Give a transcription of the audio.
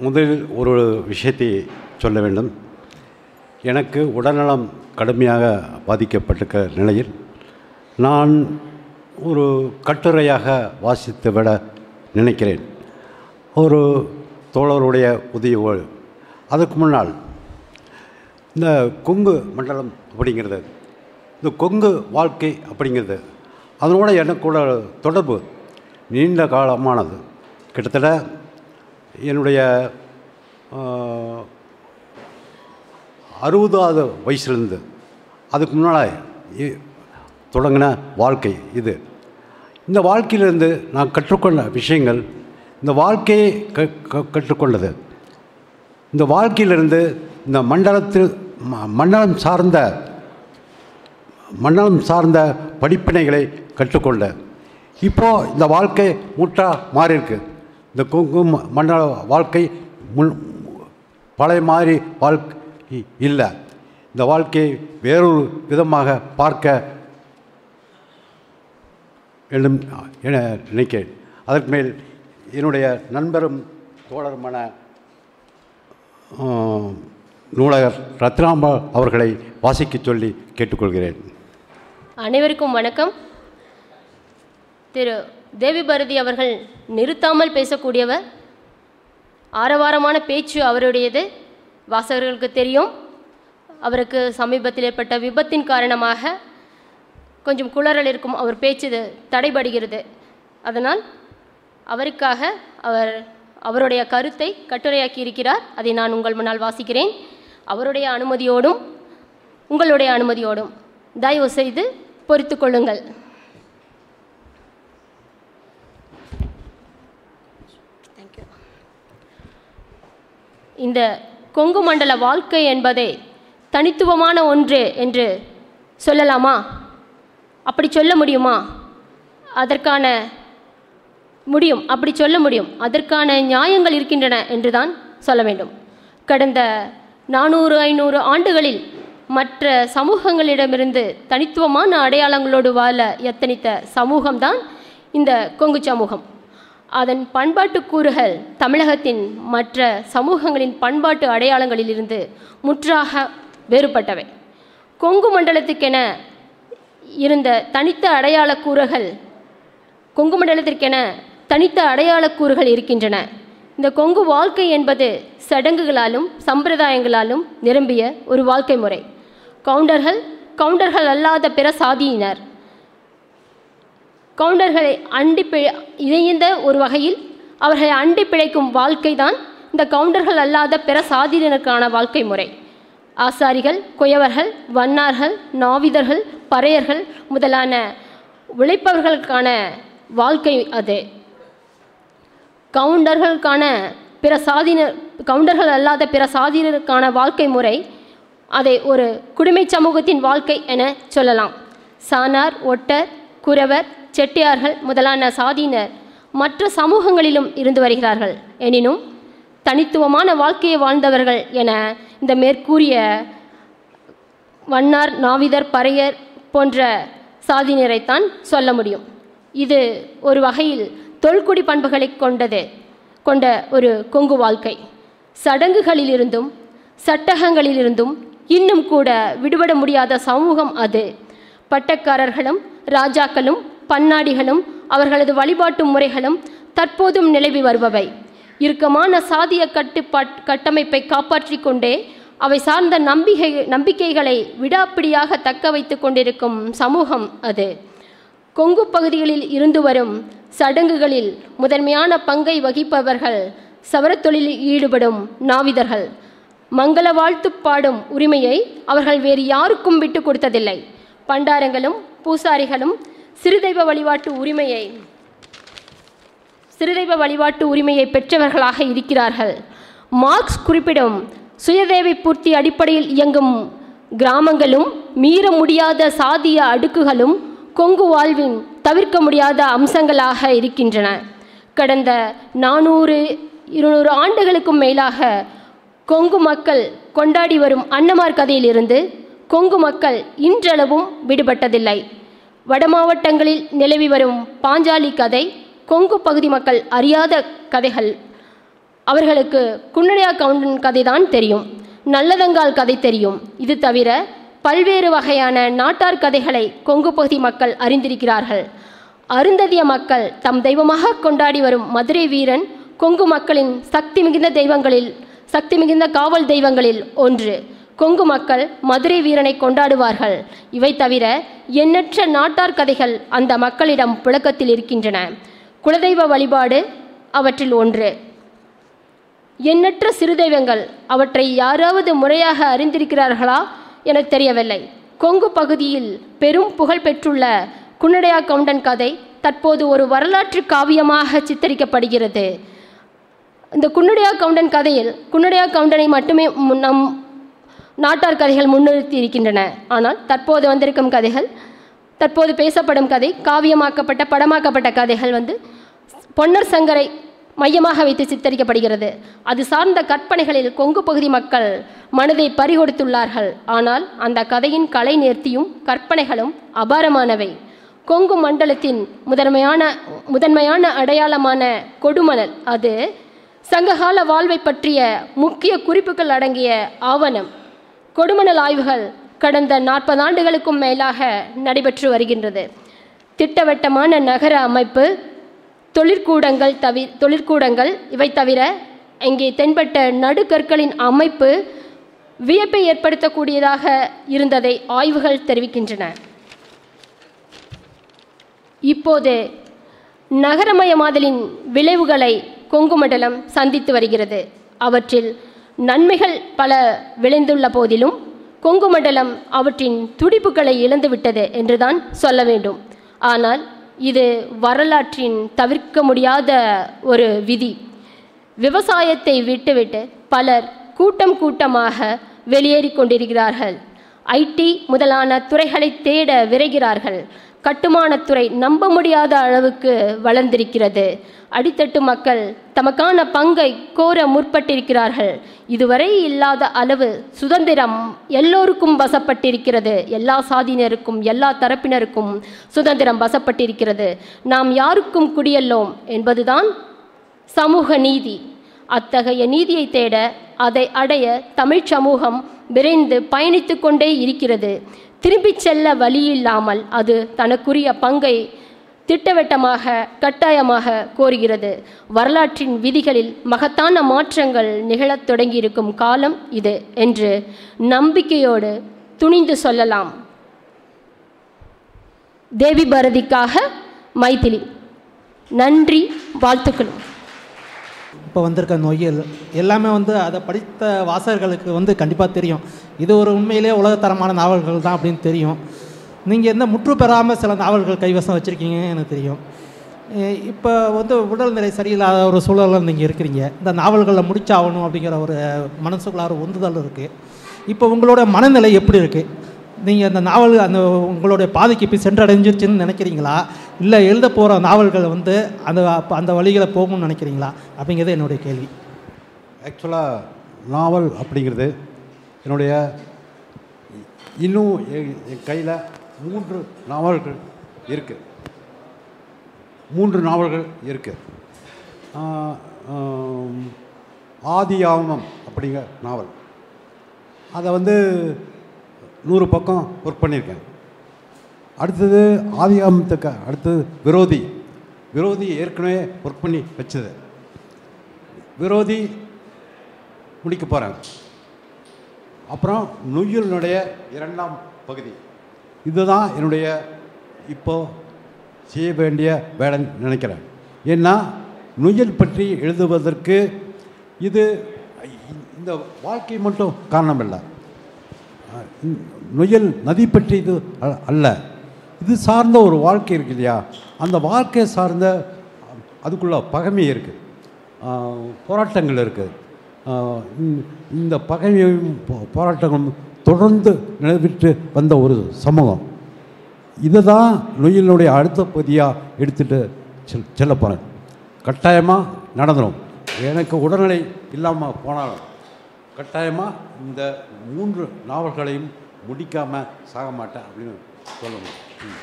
முதலில் ஒரு விஷயத்தை சொல்ல வேண்டும். எனக்கு உடல்நலம் கடுமையாக பாதிக்கப்பட்டிருக்க நிலையில் நான் ஒரு கட்டுரையாக வாசித்து விட நினைக்கிறேன். ஒரு தோழருடைய உதவி அதற்கு முன்னால் இந்த கொங்கு மண்டலம் அப்படிங்கிறது இந்த கொங்கு வாழ்க்கை அப்படிங்கிறது அதனோட எனக்கு கூட தொடர்பு நீண்ட காலமானது. கிட்டத்தட்ட என்னுடைய அறுபதாவது வயசுலேருந்து அதுக்கு முன்னால் இ- தொடங்கின வாழ்க்கை இது. இந்த வாழ்க்கையிலேருந்து நான் கற்றுக்கொண்ட விஷயங்கள் இந்த வாழ்க்கையை க கற்றுக்கொண்டது. இந்த வாழ்க்கையிலிருந்து இந்த மண்டலத்தில் மண்டலம் சார்ந்த மண்டலம் சார்ந்த படிப்பினைகளை கற்றுக்கொண்டேன். இப்போது இந்த வாழ்க்கை முற்றா மாறியிருக்கு. இந்த கொங்கு மண்டல வாழ்க்கை முன் பழைய மாதிரி வாழ்க்கை இல்லை. இந்த வாழ்க்கையை வேறொரு விதமாக பார்க்க வேண்டும் என நினைக்கிறேன். அதற்கு மேல் என்னுடைய நண்பரும் தோழருமான நூலகர் ரத்னாம்பா அவர்களை வாசிக்கச் சொல்லி கேட்டுக்கொள்கிறேன். அனைவருக்கும் வணக்கம். திரு தேவி பாரதி அவர்கள் நிறுத்தாமல் பேசக்கூடியவர். ஆரவாரமான பேச்சு அவருடையது. வாசகர்களுக்கு தெரியும். அவருக்கு சமீபத்தில் ஏற்பட்ட விபத்தின் காரணமாக கொஞ்சம் குளறல் இருக்கும். அவர் பேச்சு தடைபடுகிறது. அதனால் அவருக்காக அவர் அவருடைய கருத்தை கட்டுரையாக்கி இருக்கிறார். அதை நான் உங்கள் முன்னால் வாசிக்கிறேன். அவருடைய அனுமதியோடும் உங்களுடைய அனுமதியோடும் தயவு செய்து பொறுத்து கொள்ளுங்கள். இந்த கொங்கு மண்டல வாழ்க்கை என்பதை தனித்துவமான ஒன்று என்று சொல்லலாமா? அப்படி சொல்ல முடியுமா? அதற்கான முடியும். அப்படி சொல்ல முடியும். அதற்கான நியாயங்கள் இருக்கின்றன என்று தான் சொல்ல வேண்டும். கடந்த நானூறு ஐநூறு ஆண்டுகளில் மற்ற சமூகங்களிடமிருந்து தனித்துவமான அடையாளங்களோடு வாழ எத்தனித்த சமூகம்தான் இந்த கொங்கு சமூகம். அதன் பண்பாட்டு கூறுகள் தமிழகத்தின் மற்ற சமூகங்களின் பண்பாட்டு அடையாளங்களிலிருந்து முற்றாக வேறுபட்டவை. கொங்கு மண்டலத்துக்கென இருந்த தனித்த அடையாள கூறுகள் கொங்கு மண்டலத்திற்கென தனித்த அடையாளக் கூறுகள் இருக்கின்றன. இந்த கொங்கு வாழ்க்கை என்பது சடங்குகளாலும் சம்பிரதாயங்களாலும் நிரம்பிய ஒரு வாழ்க்கை முறை. கவுண்டர்கள் கவுண்டர்கள் அல்லாத பிற சாதியினர். கவுண்டர்களை அண்டி பிழை இணைந்த ஒரு வகையில் அவர்களை அண்டி பிழைக்கும் வாழ்க்கை தான் இந்த கவுண்டர்கள் அல்லாத பிற சாதியினருக்கான வாழ்க்கை முறை. ஆசாரிகள் குயவர்கள் வண்ணார்கள் நாவிதர்கள் பறையர்கள் முதலான உழைப்பவர்களுக்கான வாழ்க்கை அது. கவுண்டர்களுக்கான பிற சாதியினர் கவுண்டர்கள் அல்லாத பிற சாதியினருக்கான வாழ்க்கை முறை அதை ஒரு குடிமை சமூகத்தின் வாழ்க்கை என சொல்லலாம். சானார் ஒட்டர் குறவர் செட்டியார்கள் முதலான சாதியினர் மற்ற சமூகங்களிலும் இருந்து வருகிறார்கள். எனினும் தனித்துவமான வாழ்க்கையை வாழ்ந்தவர்கள் என இந்த மேற்கூறிய வண்ணார் நாவிதர் பறையர் போன்ற சாதியினரைத்தான் சொல்ல முடியும். இது ஒரு வகையில் தொல்குடி பண்புகளை கொண்டது கொண்ட ஒரு கொங்கு வாழ்க்கை. சடங்குகளிலிருந்தும் சட்டகங்களிலிருந்தும் இன்னும் கூட விடுபட முடியாத சமூகம் அது. பட்டக்காரர்களும் ராஜாக்களும் பன்னாடிகளும் அவர்களது வழிபாட்டு முறைகளும் தற்போதும் நிலவி வருபவை. இறுக்கமான சாதிய கட்டுப்பாட் கட்டமைப்பை காப்பாற்றிக் கொண்டே அவை சார்ந்த நம்பிக்கை நம்பிக்கைகளை விடாப்பிடியாக தக்க வைத்து கொண்டிருக்கும் சமூகம் அது. கொங்கு பகுதிகளில் இருந்து வரும் சடங்குகளில் முதன்மையான பங்கை வகிப்பவர்கள் சவரத்தொழிலில் ஈடுபடும் நாவிதர்கள். மங்கள வாழ்த்து பாடும் உரிமையை அவர்கள் வேறு யாருக்கும் விட்டு கொடுத்ததில்லை. பண்டாரங்களும் பூசாரிகளும் சிறுதெய்வ வழிபாட்டு உரிமையை சிறுதெய்வ வழிபாட்டு உரிமையை பெற்றவர்களாக இருக்கிறார்கள். மார்க்ஸ் குறிப்பிடும் சுயதேவை பூர்த்தி அடிப்படையில் இயங்கும் கிராமங்களும் மீற முடியாத சாதிய அடுக்குகளும் கொங்கு வாழ்வின் தவிர்க்க முடியாத அம்சங்களாக இருக்கின்றன. கடந்த நானூறு இருநூறு ஆண்டுகளுக்கும் மேலாக கொங்கு மக்கள் கொண்டாடி வரும் அன்னமார் கதையிலிருந்து கொங்கு மக்கள் இன்றளவும் விடுபட்டதில்லை. வடமாவட்டங்களில் நிலவி வரும் பாஞ்சாலி கதை கொங்கு பகுதி மக்கள் அறியாத கதைகள். அவர்களுக்கு குன்னடையா கவுண்டன் கதை தான் தெரியும். நல்லதங்கால் கதை தெரியும். இது தவிர பல்வேறு வகையான நாட்டார் கதைகளை கொங்கு பகுதி மக்கள் அறிந்திருக்கிறார்கள். அருந்ததிய மக்கள் தம் தெய்வமாக கொண்டாடி வரும் மதுரை வீரன் கொங்கு மக்களின் சக்தி மிகுந்த தெய்வங்களில் சக்தி மிகுந்த காவல் தெய்வங்களில் ஒன்று. கொங்கு மக்கள் மதுரை வீரனை கொண்டாடுவார்கள். இவை தவிர எண்ணற்ற நாட்டார் கதைகள் அந்த மக்களிடம் புழக்கத்தில் இருக்கின்றன. குலதெய்வ வழிபாடு அவற்றில் ஒன்று. எண்ணற்ற சிறு தெய்வங்கள் அவற்றை யாராவது முறையாக அறிந்திருக்கிறார்களா என தெரியவில்லை. கொங்கு பகுதியில் பெரும் புகழ் பெற்றுள்ள குன்னடையா கவுண்டன் கதை தற்போது ஒரு வரலாற்று காவியமாக சித்தரிக்கப்படுகிறது. இந்த குன்னடையா கவுண்டன் கதையில் குன்னடையா கவுண்டனை மட்டுமே நம் நாட்டார் கதைகள் முன்னிறுத்தி இருக்கின்றன ஆனால் தற்போது வந்திருக்கும் கதைகள் தற்போது பேசப்படும் கதை காவியமாக்கப்பட்ட படமாக்கப்பட்ட கதைகள் வந்து பொன்னர் சங்கரை மையமாக வைத்து சித்தரிக்கப்படுகிறது. அது சார்ந்த கற்பனைகளில் கொங்கு பகுதி மக்கள் மனதை பறிகொடுத்துள்ளார்கள். ஆனால் அந்த கதையின் கலை நேர்த்தியும் கற்பனைகளும் அபாரமானவை. கொங்கு மண்டலத்தின் முதன்மையான முதன்மையான அடையாளமான கொடுமணல் அது சங்ககால வாழ்வை பற்றிய முக்கிய குறிப்புகள் அடங்கிய ஆவணம். கொடுமணல் ஆய்வுகள் கடந்த நாற்பது ஆண்டுகளுக்கும் மேலாக நடைபெற்று வருகின்றது. திட்டவட்டமான நகர அமைப்பு தொழிற்கூடங்கள் தவி தொழிற்கூடங்கள் இவை தவிர இங்கே தென்பட்ட நடுக்கற்களின் அமைப்பு வியப்பை ஏற்படுத்தக்கூடியதாக இருந்ததை ஆய்வுகள் தெரிவிக்கின்றன. இப்போது நகரமயமாதலின் விளைவுகளை கொங்கு மண்டலம் சந்தித்து வருகிறது. அவற்றில் நன்மைகள் பல விளைந்துள்ள போதிலும் கொங்கு மண்டலம் அவற்றின் துடிப்புகளை இழந்துவிட்டது என்றுதான் சொல்ல வேண்டும். ஆனால் இது வரலாற்றின் தவிர்க்க முடியாத ஒரு விதி. விவசாயத்தை விட்டுவிட்டு பலர் கூட்டம் கூட்டமாக வெளியேறிக் கொண்டிருக்கிறார்கள். ஐடி முதலான துறைகளை தேட விரைகிறார்கள். கட்டுமானத்துறை நம்ப முடியாத அளவுக்கு வளர்ந்திருக்கிறது. அடித்தட்டு மக்கள் தமக்கான பங்கை கோர முற்பட்டிருக்கிறார்கள். இதுவரை இல்லாத அளவு சுதந்திரம் எல்லோருக்கும் வசப்பட்டிருக்கிறது. எல்லா சாதியினருக்கும் எல்லா தரப்பினருக்கும் சுதந்திரம் வசப்பட்டிருக்கிறது. நாம் யாருக்கும் குடியல்லோம் என்பதுதான் சமூக நீதி. அத்தகைய நீதியை தேட அதை அடைய தமிழ்ச் சமூகம் விரைந்து பயணித்து கொண்டே இருக்கிறது. திரும்பிச் செல்ல வழியில்லாமல் அது தனக்குரிய பங்கை திட்டவட்டமாக கட்டாயமாக கோருகிறது. வரலாற்றின் விதிகளில் மகத்தான மாற்றங்கள் நிகழத் தொடங்கியிருக்கும் காலம் இது என்று நம்பிக்கையோடு துணிந்து சொல்லலாம். தேவி பாரதிக்காக மைதிலி. நன்றி வாழ்த்துக்களும் இப்போ வந்திருக்க நொய்யல் எல்லாமே வந்து அதை படித்த வாசகர்களுக்கு வந்து கண்டிப்பாக தெரியும். இது ஒரு உண்மையிலே உலகத்தரமான நாவல்கள் தான் அப்படின்னு தெரியும். நீங்கள் எந்த முற்று பெறாமல் சில நாவல்கள் கைவசம் வச்சுருக்கீங்கன்னு எனக்கு தெரியும். இப்போ வந்து உடல்நிலை சரியில்லாத ஒரு சூழலில் நீங்கள் இருக்கிறீங்க. இந்த நாவல்களில் முடிச்சாகணும் அப்படிங்கிற ஒரு மனசுக்குள்ளார உந்துதல் இருக்குது இப்போ உங்களோட மனநிலை எப்படி இருக்குது நீங்கள் அந்த நாவல் அந்த உங்களுடைய பாதைக்கு போய் சென்றடைஞ்சிருச்சுன்னு நினைக்கிறீங்களா? இல்லை எழுத போகிற நாவல்கள் வந்து அந்த அந்த வழிகளை போகும்னு நினைக்கிறீங்களா? அப்படிங்கிறது என்னுடைய கேள்வி. ஆக்சுவலாக நாவல் அப்படிங்கிறது என்னுடைய இன்னும் என் என் கையில் மூன்று நாவல்கள் இருக்குது மூன்று நாவல்கள் இருக்குது ஆதியாமம் அப்படிங்கிற நாவல். அதை வந்து நூறு பக்கம் ஒர்க் பண்ணியிருக்கேன். அடுத்தது ஆதிகாமத்துக்கு அடுத்தது விரோதி. விரோதி ஏற்கனவே ஒர்க் பண்ணி வச்சது. விரோதி முடிக்க போகிறேன் அப்புறம் நொய்யலினுடைய இரண்டாம் பகுதி. இதுதான் என்னுடைய இப்போது செய்ய வேண்டிய வேலைன்னு நினைக்கிறேன். ஏன்னா நுயல் பற்றி எழுதுவதற்கு இது இந்த வாழ்க்கை மட்டும் காரணம் இல்லை நொயல் நதி பற்றி இது அ- அல்ல. இது சார்ந்த ஒரு வாழ்க்கை இருக்கு இல்லையா? அந்த வாழ்க்கையை சார்ந்த அதுக்குள்ள பகைமை இருக்குது போராட்டங்கள் இருக்குது இந்த பகைமையும் போ- போராட்டங்களும் தொடர்ந்து நிலவிட்டு வந்த ஒரு சமூகம். இதை தான் நொய்யலினுடைய அடுத்த பகுதியாக எடுத்துகிட்டு செல் செல்ல போகிறேன் கட்டாயமாக நடந்துடும் எனக்கு உடல்நிலை இல்லாமல் போனாலும். கட்டாயமாக இந்த மூன்று நாவல்களையும் முடிக்காமல் சாக மாட்டேன் அப்படின்னு சொல்லணும் ம்.